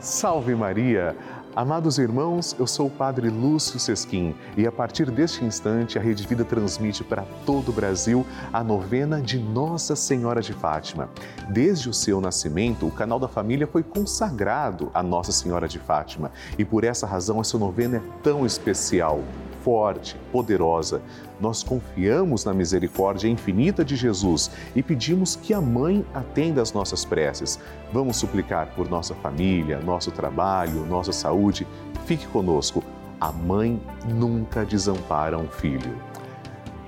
Salve Maria! Amados irmãos, eu sou o Padre Lúcio Sesquim e a partir deste instante a Rede Vida transmite para todo o Brasil a novena de Nossa Senhora de Fátima. Desde o seu nascimento, o canal da família foi consagrado a Nossa Senhora de Fátima e por essa razão essa novena é tão especial forte, poderosa. Nós confiamos na misericórdia infinita de Jesus e pedimos que a Mãe atenda às nossas preces. Vamos suplicar por nossa família, nosso trabalho, nossa saúde. Fique conosco. A mãe nunca desampara um filho.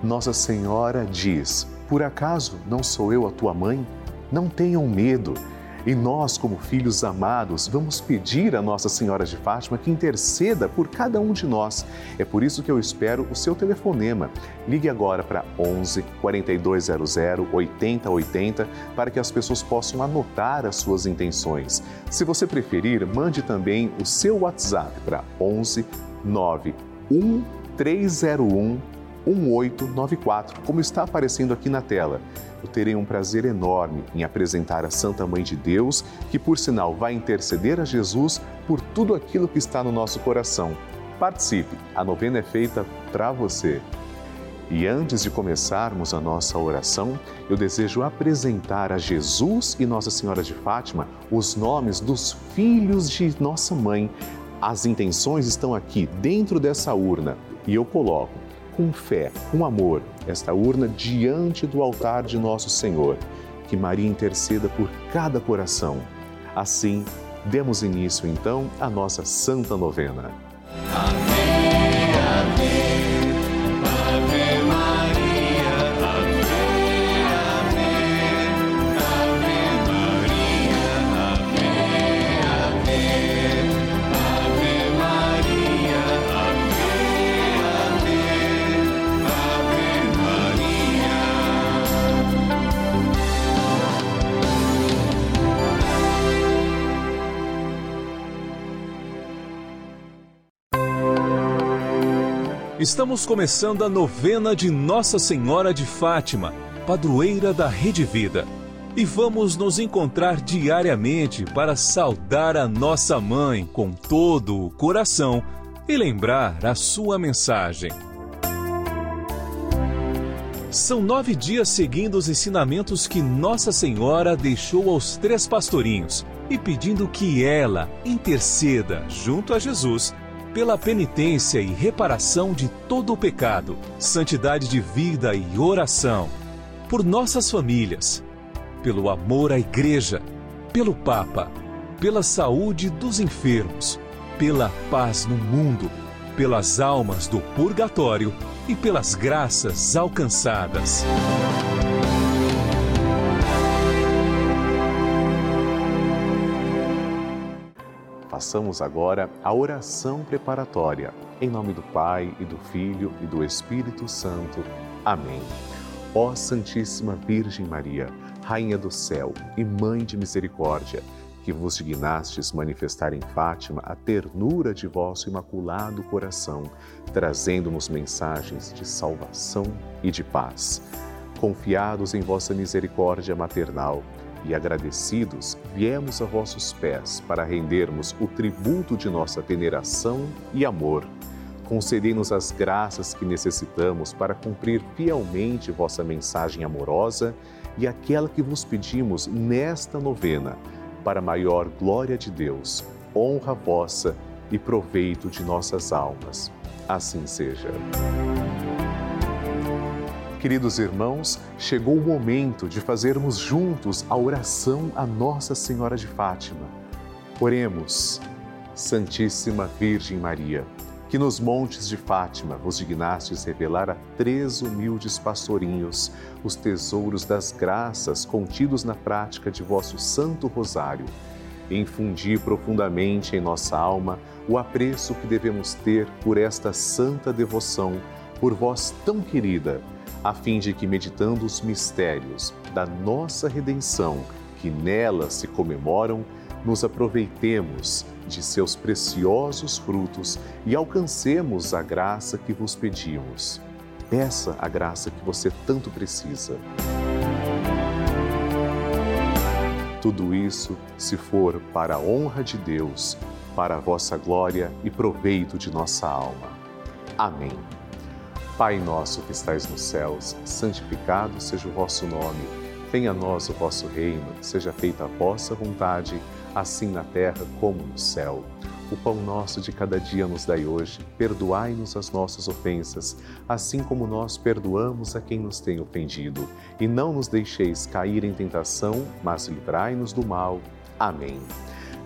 Nossa Senhora diz: Por acaso não sou eu a tua mãe? Não tenham medo. E nós, como filhos amados, vamos pedir a Nossa Senhora de Fátima que interceda por cada um de nós. É por isso que eu espero o seu telefonema. Ligue agora para 11 4200 8080 para que as pessoas possam anotar as suas intenções. Se você preferir, mande também o seu WhatsApp para 11 9 1301 1894, como está aparecendo aqui na tela. Eu terei um prazer enorme em apresentar a Santa Mãe de Deus, que por sinal vai interceder a Jesus por tudo aquilo que está no nosso coração. Participe, a novena é feita para você. E antes de começarmos a nossa oração, eu desejo apresentar a Jesus e Nossa Senhora de Fátima os nomes dos filhos de nossa mãe. As intenções estão aqui dentro dessa urna e eu coloco com fé, com amor, esta urna diante do altar de nosso Senhor. Que Maria interceda por cada coração. Assim, demos início então à nossa Santa Novena. Amém, Estamos começando a novena de Nossa Senhora de Fátima, padroeira da Rede Vida. E vamos nos encontrar diariamente para saudar a nossa mãe com todo o coração e lembrar a sua mensagem. São nove dias seguindo os ensinamentos que Nossa Senhora deixou aos três pastorinhos e pedindo que ela interceda junto a Jesus pela penitência e reparação de todo o pecado, santidade de vida e oração, por nossas famílias, pelo amor à Igreja, pelo Papa, pela saúde dos enfermos, pela paz no mundo, pelas almas do purgatório e pelas graças alcançadas. Façamos agora a oração preparatória. Em nome do Pai e do Filho e do Espírito Santo. Amém. Ó Santíssima Virgem Maria, Rainha do céu e Mãe de misericórdia, que vos dignastes manifestar em Fátima a ternura de vosso imaculado coração, trazendo-nos mensagens de salvação e de paz. Confiados em vossa misericórdia maternal, e agradecidos, viemos a vossos pés para rendermos o tributo de nossa veneração e amor. Concedei-nos as graças que necessitamos para cumprir fielmente vossa mensagem amorosa e aquela que vos pedimos nesta novena, para maior glória de Deus, honra vossa e proveito de nossas almas. Assim seja. Queridos irmãos, chegou o momento de fazermos juntos a oração a Nossa Senhora de Fátima. Oremos, Santíssima Virgem Maria, que nos montes de Fátima vos dignastes revelar a três humildes pastorinhos os tesouros das graças contidos na prática de vosso Santo Rosário. Infundi profundamente em nossa alma o apreço que devemos ter por esta santa devoção, por vós tão querida a fim de que, meditando os mistérios da nossa redenção, que nela se comemoram, nos aproveitemos de seus preciosos frutos e alcancemos a graça que vos pedimos. Peça a graça que você tanto precisa. Tudo isso, se for para a honra de Deus, para a vossa glória e proveito de nossa alma. Amém. Pai nosso que estais nos céus, santificado seja o vosso nome. Venha a nós o vosso reino, seja feita a vossa vontade, assim na terra como no céu. O pão nosso de cada dia nos dai hoje. Perdoai-nos as nossas ofensas, assim como nós perdoamos a quem nos tem ofendido. E não nos deixeis cair em tentação, mas livrai-nos do mal. Amém.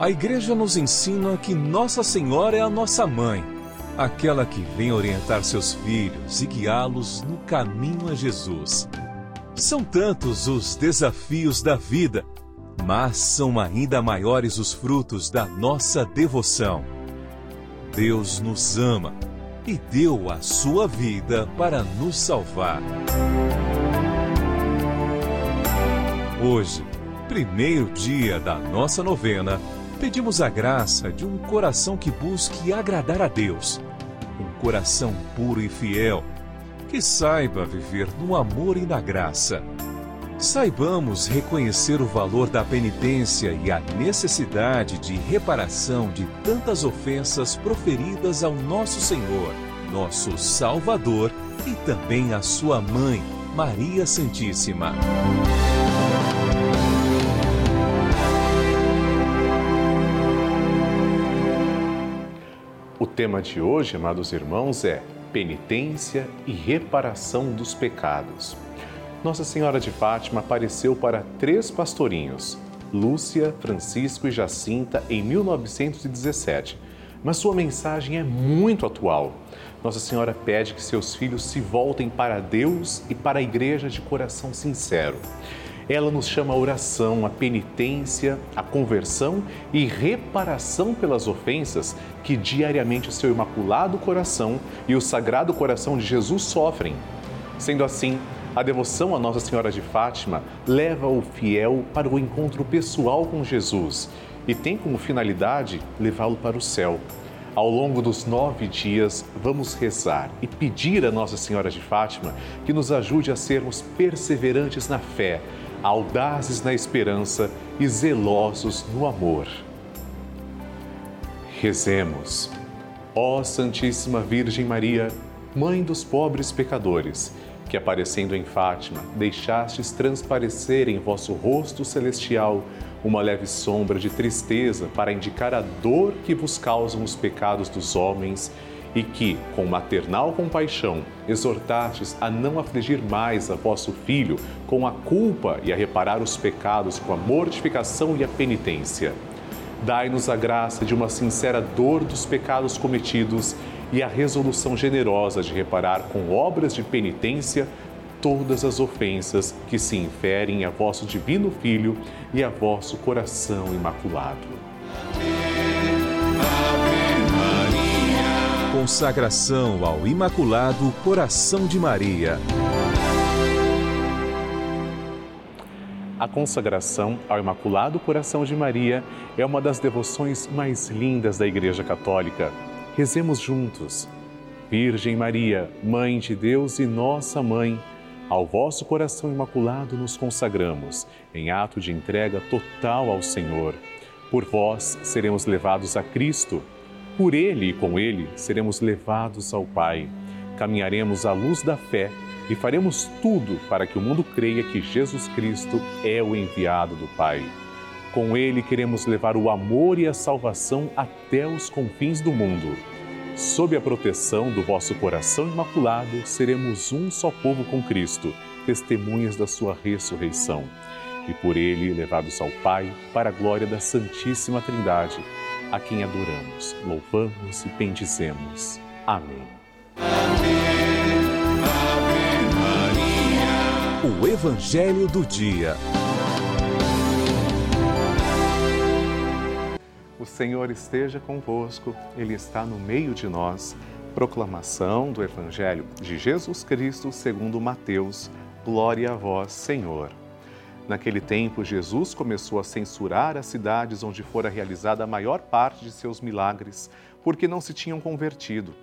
A Igreja nos ensina que Nossa Senhora é a nossa mãe, aquela que vem orientar seus filhos e guiá-los no caminho a Jesus. São tantos os desafios da vida mas são ainda maiores os frutos da nossa devoção. Deus nos ama e deu a sua vida para nos salvar. Hoje, primeiro dia da nossa novena, pedimos a graça de um coração que busque agradar a Deus, um coração puro e fiel, que saiba viver no amor e na graça Saibamos reconhecer o valor da penitência e a necessidade de reparação de tantas ofensas proferidas ao nosso Senhor, nosso Salvador e também à sua mãe, Maria Santíssima. Tema de hoje, amados irmãos, é penitência e reparação dos pecados. Nossa Senhora de Fátima apareceu para três pastorinhos, Lúcia, Francisco e Jacinta, em 1917. Mas sua mensagem é muito atual. Nossa Senhora pede que seus filhos se voltem para Deus e para a igreja de coração sincero. Ela nos chama a oração, a penitência, a conversão e reparação pelas ofensas que diariamente o seu imaculado coração e o sagrado coração de Jesus sofrem. Sendo assim, a devoção a Nossa Senhora de Fátima leva o fiel para o encontro pessoal com Jesus e tem como finalidade levá-lo para o céu. Ao longo dos nove dias, vamos rezar e pedir a Nossa Senhora de Fátima que nos ajude a sermos perseverantes na fé, audazes na esperança e zelosos no amor. Rezemos. Ó Santíssima Virgem Maria, Mãe dos pobres pecadores, que aparecendo em Fátima, deixastes transparecer em vosso rosto celestial uma leve sombra de tristeza para indicar a dor que vos causam os pecados dos homens e que, com maternal compaixão, exortastes a não afligir mais a vosso filho com a culpa e a reparar os pecados com a mortificação e a penitência. Dai-nos a graça de uma sincera dor dos pecados cometidos e a resolução generosa de reparar com obras de penitência todas as ofensas que se inferem a vosso divino Filho e a vosso coração imaculado. Consagração ao Imaculado Coração de Maria. A consagração ao Imaculado Coração de Maria é uma das devoções mais lindas da Igreja Católica Rezemos juntos. Virgem Maria, Mãe de Deus e nossa Mãe, ao vosso coração imaculado nos consagramos, em ato de entrega total ao Senhor. Por vós seremos levados a Cristo. Por Ele e com Ele seremos levados ao Pai. Caminharemos à luz da fé e faremos tudo para que o mundo creia que Jesus Cristo é o enviado do Pai. Com ele queremos levar o amor e a salvação até os confins do mundo. Sob a proteção do vosso coração imaculado, seremos um só povo com Cristo, testemunhas da sua ressurreição. E por ele levados ao Pai, para a glória da Santíssima Trindade, a quem adoramos, louvamos e bendizemos. Amém. Amém. Ave Maria. O Evangelho do Dia. Senhor esteja convosco, Ele está no meio de nós. Proclamação do Evangelho de Jesus Cristo segundo Mateus. Glória a vós, Senhor. Naquele tempo, Jesus começou a censurar as cidades onde fora realizada a maior parte de seus milagres, porque não se tinham convertido.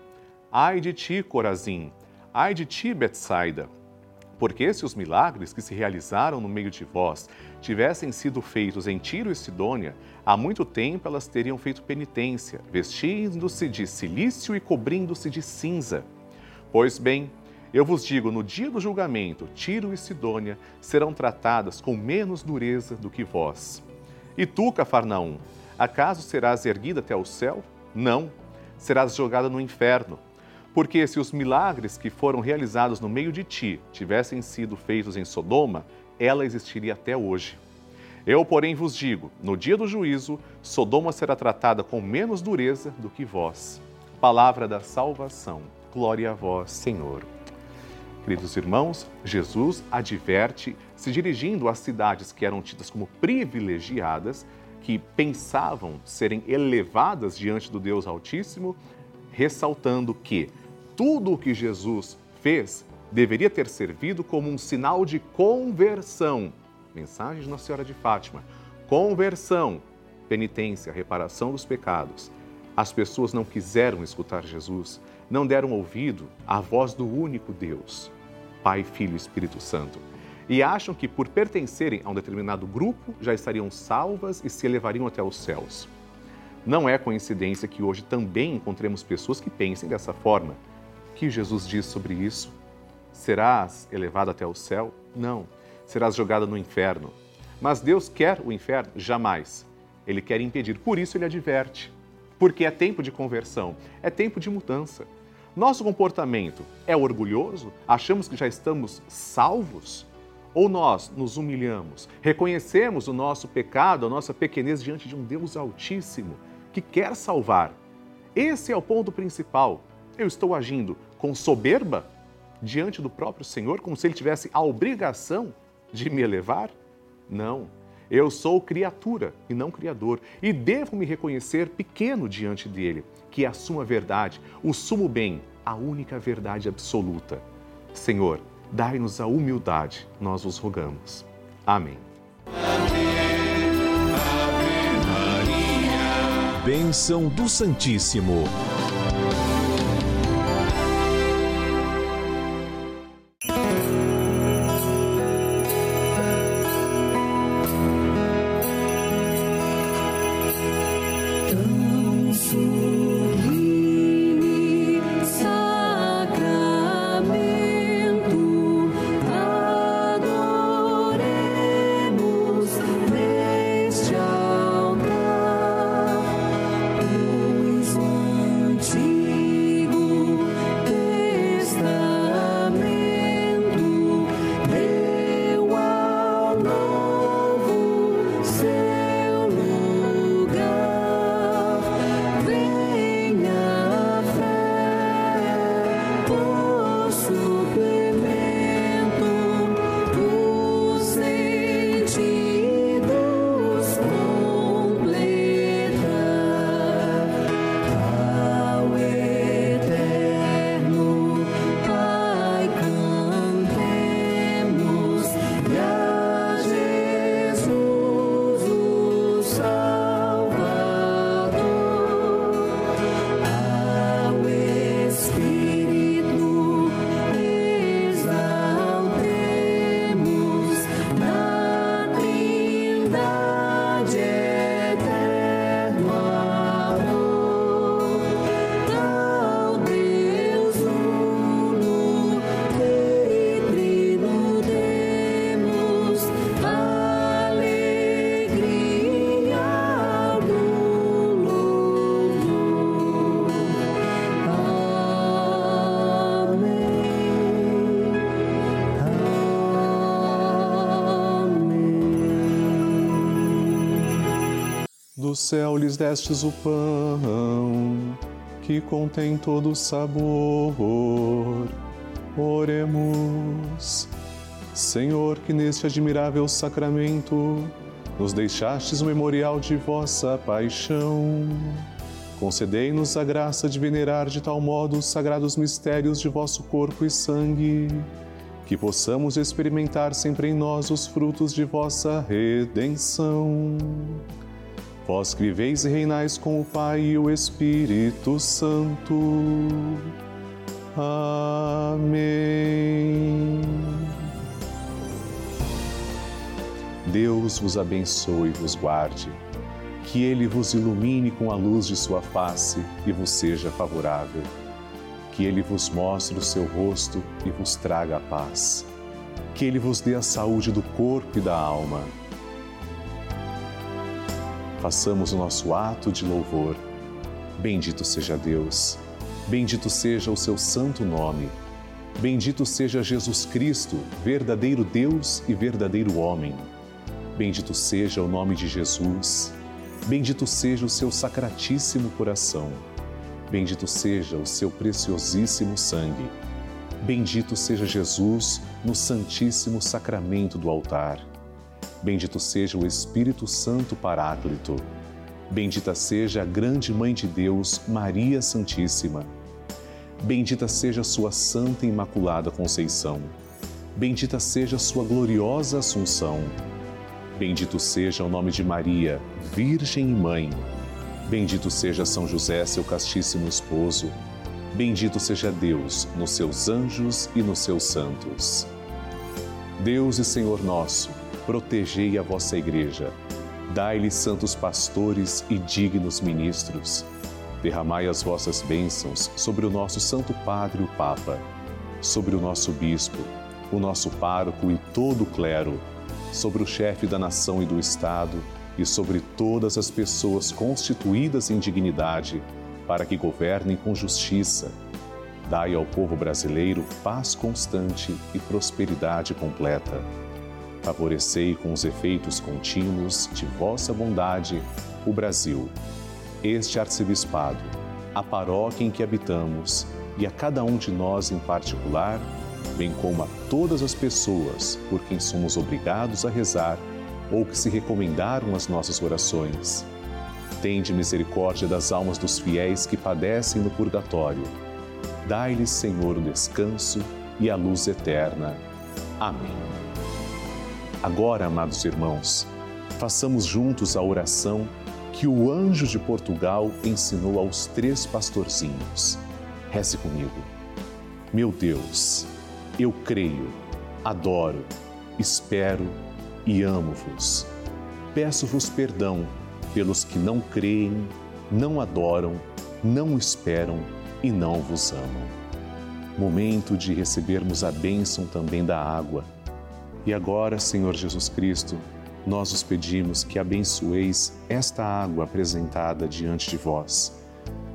Ai de ti, Corazim! Ai de ti, Betsaida! Porque se os milagres que se realizaram no meio de vós tivessem sido feitos em Tiro e Sidônia, há muito tempo elas teriam feito penitência, vestindo-se de silício e cobrindo-se de cinza. Pois bem, eu vos digo, no dia do julgamento, Tiro e Sidônia serão tratadas com menos dureza do que vós. E tu, Cafarnaum, acaso serás erguida até o céu? Não, serás jogada no inferno. Porque se os milagres que foram realizados no meio de ti tivessem sido feitos em Sodoma, ela existiria até hoje. Eu, porém, vos digo: no dia do juízo, Sodoma será tratada com menos dureza do que vós. Palavra da salvação. Glória a vós, Senhor. Queridos irmãos, Jesus adverte, se dirigindo às cidades que eram tidas como privilegiadas, que pensavam serem elevadas diante do Deus Altíssimo, ressaltando que tudo o que Jesus fez deveria ter servido como um sinal de conversão. Mensagem de Nossa Senhora de Fátima. Conversão, penitência, reparação dos pecados. As pessoas não quiseram escutar Jesus, não deram ouvido à voz do único Deus, Pai, Filho e Espírito Santo. E acham que por pertencerem a um determinado grupo já estariam salvas e se elevariam até os céus. Não é coincidência que hoje também encontremos pessoas que pensem dessa forma que Jesus diz sobre isso? Serás elevado até o céu? Não. Serás jogado no inferno. Mas Deus quer o inferno? Jamais. Ele quer impedir. Por isso ele adverte. Porque é tempo de conversão, é tempo de mudança. Nosso comportamento é orgulhoso? Achamos que já estamos salvos? Ou nós nos humilhamos, reconhecemos o nosso pecado, a nossa pequenez diante de um Deus Altíssimo que quer salvar? Esse é o ponto principal. Eu estou agindo com soberba diante do próprio Senhor, como se ele tivesse a obrigação de me elevar? Não. Eu sou criatura e não criador, e devo me reconhecer pequeno diante dele, que é a suma verdade, o sumo bem, a única verdade absoluta. Senhor, dai-nos a humildade, nós vos rogamos. Amém. Ave, Ave Maria. Bênção do Santíssimo. Do céu lhes destes o pão, que contém todo o sabor. Oremos. Senhor, que neste admirável sacramento nos deixastes o memorial de vossa paixão. Concedei-nos a graça de venerar de tal modo os sagrados mistérios de vosso corpo e sangue, que possamos experimentar sempre em nós os frutos de vossa redenção. Vós que viveis e reinais com o Pai e o Espírito Santo. Amém. Deus vos abençoe e vos guarde, que Ele vos ilumine com a luz de Sua face e vos seja favorável, que Ele vos mostre o seu rosto e vos traga a paz, que Ele vos dê a saúde do corpo e da alma. Façamos o nosso ato de louvor. Bendito seja Deus, bendito seja o seu santo nome. Bendito seja Jesus Cristo, verdadeiro Deus e verdadeiro homem. Bendito seja o nome de Jesus. Bendito seja o seu sacratíssimo coração. Bendito seja o seu preciosíssimo sangue. Bendito seja Jesus no Santíssimo Sacramento do altar. Bendito seja o Espírito Santo Paráclito. Bendita seja a grande Mãe de Deus, Maria Santíssima. Bendita seja a sua Santa e Imaculada Conceição. Bendita seja sua gloriosa Assunção. Bendito seja o nome de Maria, Virgem e Mãe. Bendito seja São José, seu castíssimo esposo. Bendito seja Deus nos seus anjos e nos seus santos. Deus e Senhor nosso, protegei a vossa Igreja. Dai-lhe santos pastores e dignos ministros. Derramai as vossas bênçãos sobre o nosso Santo Padre, o Papa, sobre o nosso Bispo, o nosso pároco e todo o clero sobre o chefe da nação e do Estado e sobre todas as pessoas constituídas em dignidade, para que governem com justiça. Dai ao povo brasileiro paz constante e prosperidade completa. Favorecei com os efeitos contínuos de vossa bondade o Brasil, este arcebispado, a paróquia em que habitamos e a cada um de nós em particular bem como a todas as pessoas por quem somos obrigados a rezar ou que se recomendaram as nossas orações. Tende misericórdia das almas dos fiéis que padecem no purgatório. Dai-lhes, Senhor, o descanso e a luz eterna. Amém. Agora, amados irmãos, façamos juntos a oração que o anjo de Portugal ensinou aos três pastorzinhos. Reze comigo. Meu Deus, eu creio, adoro, espero e amo-vos. Peço-vos perdão pelos que não creem, não adoram, não esperam e não vos amam. Momento de recebermos a bênção também da água. E agora, Senhor Jesus Cristo, nós os pedimos que abençoeis esta água apresentada diante de vós.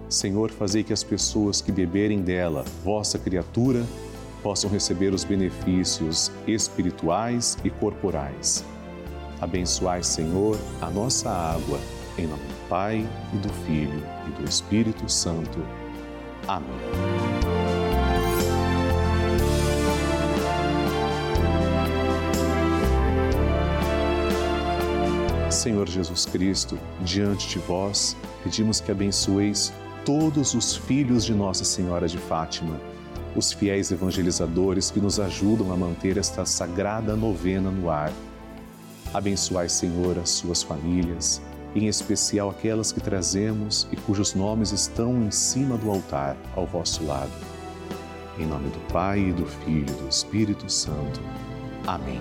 Senhor, fazei que as pessoas que beberem dela, vossa criatura, possam receber os benefícios espirituais e corporais. Abençoai, Senhor, a nossa água, em nome do Pai e do Filho e do Espírito Santo. Amém. Senhor Jesus Cristo, diante de vós, pedimos que abençoeis todos os filhos de Nossa Senhora de Fátima os fiéis evangelizadores que nos ajudam a manter esta sagrada novena no ar. Abençoai, Senhor, as suas famílias, em especial aquelas que trazemos e cujos nomes estão em cima do altar, ao vosso lado. Em nome do Pai, e do Filho e do Espírito Santo. Amém.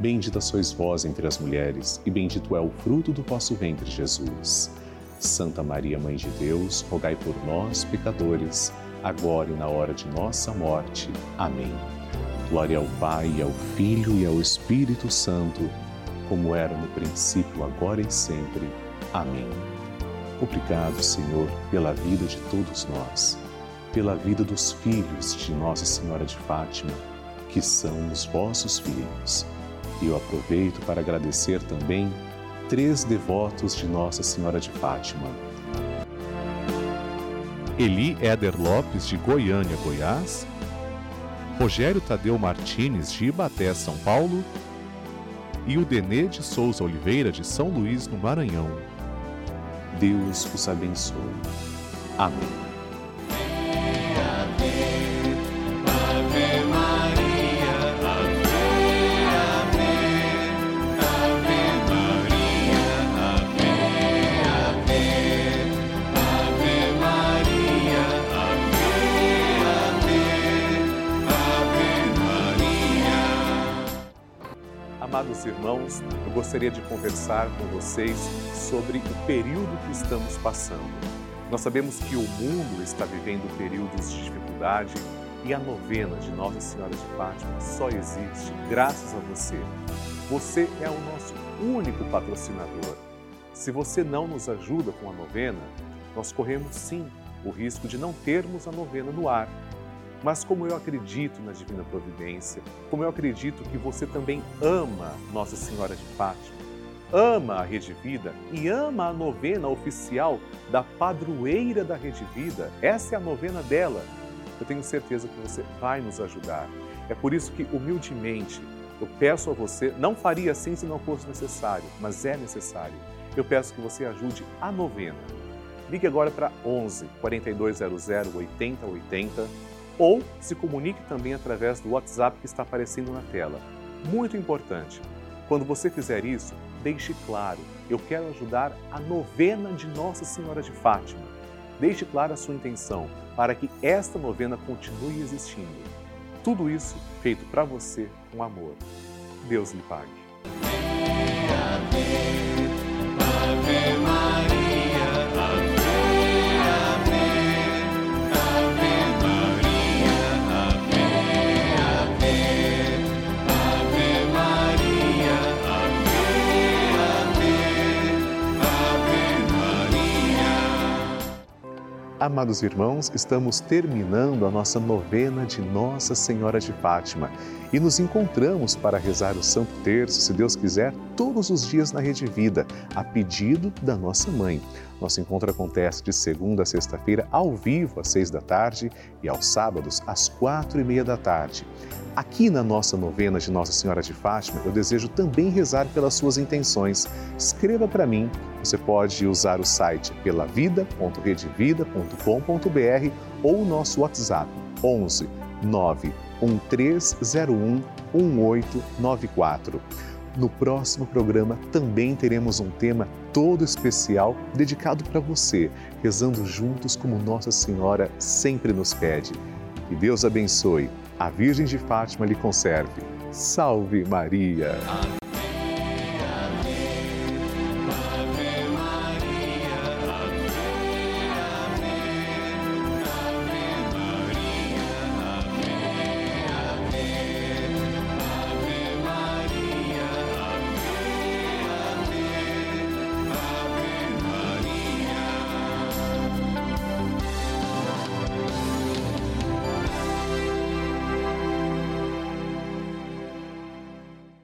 Bendita sois vós entre as mulheres, e bendito é o fruto do vosso ventre, Jesus. Santa Maria, Mãe de Deus, rogai por nós, pecadores, agora e na hora de nossa morte. Amém. Glória ao Pai, ao Filho e ao Espírito Santo, como era no princípio, agora e sempre. Amém. Obrigado, Senhor, pela vida de todos nós, pela vida dos filhos de Nossa Senhora de Fátima, que são os vossos filhos. E eu aproveito para agradecer também três devotos de Nossa Senhora de Fátima. Eli Éder Lopes, de Goiânia, Goiás. Rogério Tadeu Martins, de Ibaté, São Paulo. E o Denê de Souza Oliveira, de São Luís, no Maranhão. Deus os abençoe. Amém. Eu gostaria de conversar com vocês sobre o período que estamos passando. Nós sabemos que o mundo está vivendo períodos de dificuldade e a novena de Nossa Senhora de Fátima só existe graças a você. Você é o nosso único patrocinador. Se você não nos ajuda com a novena, nós corremos sim o risco de não termos a novena no ar mas como eu acredito na Divina Providência, como eu acredito que você também ama Nossa Senhora de Fátima, ama a Rede Vida e ama a novena oficial da padroeira da Rede Vida, essa é a novena dela. Eu tenho certeza que você vai nos ajudar. É por isso que, humildemente, eu peço a você, não faria assim se não fosse necessário, mas é necessário. Eu peço que você ajude a novena. Ligue agora para 11 4200 8080 ou se comunique também através do WhatsApp que está aparecendo na tela. Muito importante, quando você fizer isso, deixe claro, eu quero ajudar a novena de Nossa Senhora de Fátima. Deixe clara a sua intenção para que esta novena continue existindo. Tudo isso feito para você com amor. Deus lhe pague. Amados irmãos, estamos terminando a nossa novena de Nossa Senhora de Fátima e nos encontramos para rezar o Santo Terço, se Deus quiser, todos os dias na Rede Vida, a pedido da nossa mãe. Nosso encontro acontece de segunda a sexta-feira, ao vivo, às seis da tarde, e aos sábados, às quatro e meia da tarde. Aqui na nossa novena de Nossa Senhora de Fátima, eu desejo também rezar pelas suas intenções. Escreva para mim. Você pode usar o site pelavida.redevida.com.br ou o nosso WhatsApp 11 91301 1894. No próximo programa também teremos um tema todo especial dedicado para você, rezando juntos como Nossa Senhora sempre nos pede. Que Deus abençoe a Virgem de Fátima lhe conserve. Salve Maria! Amém.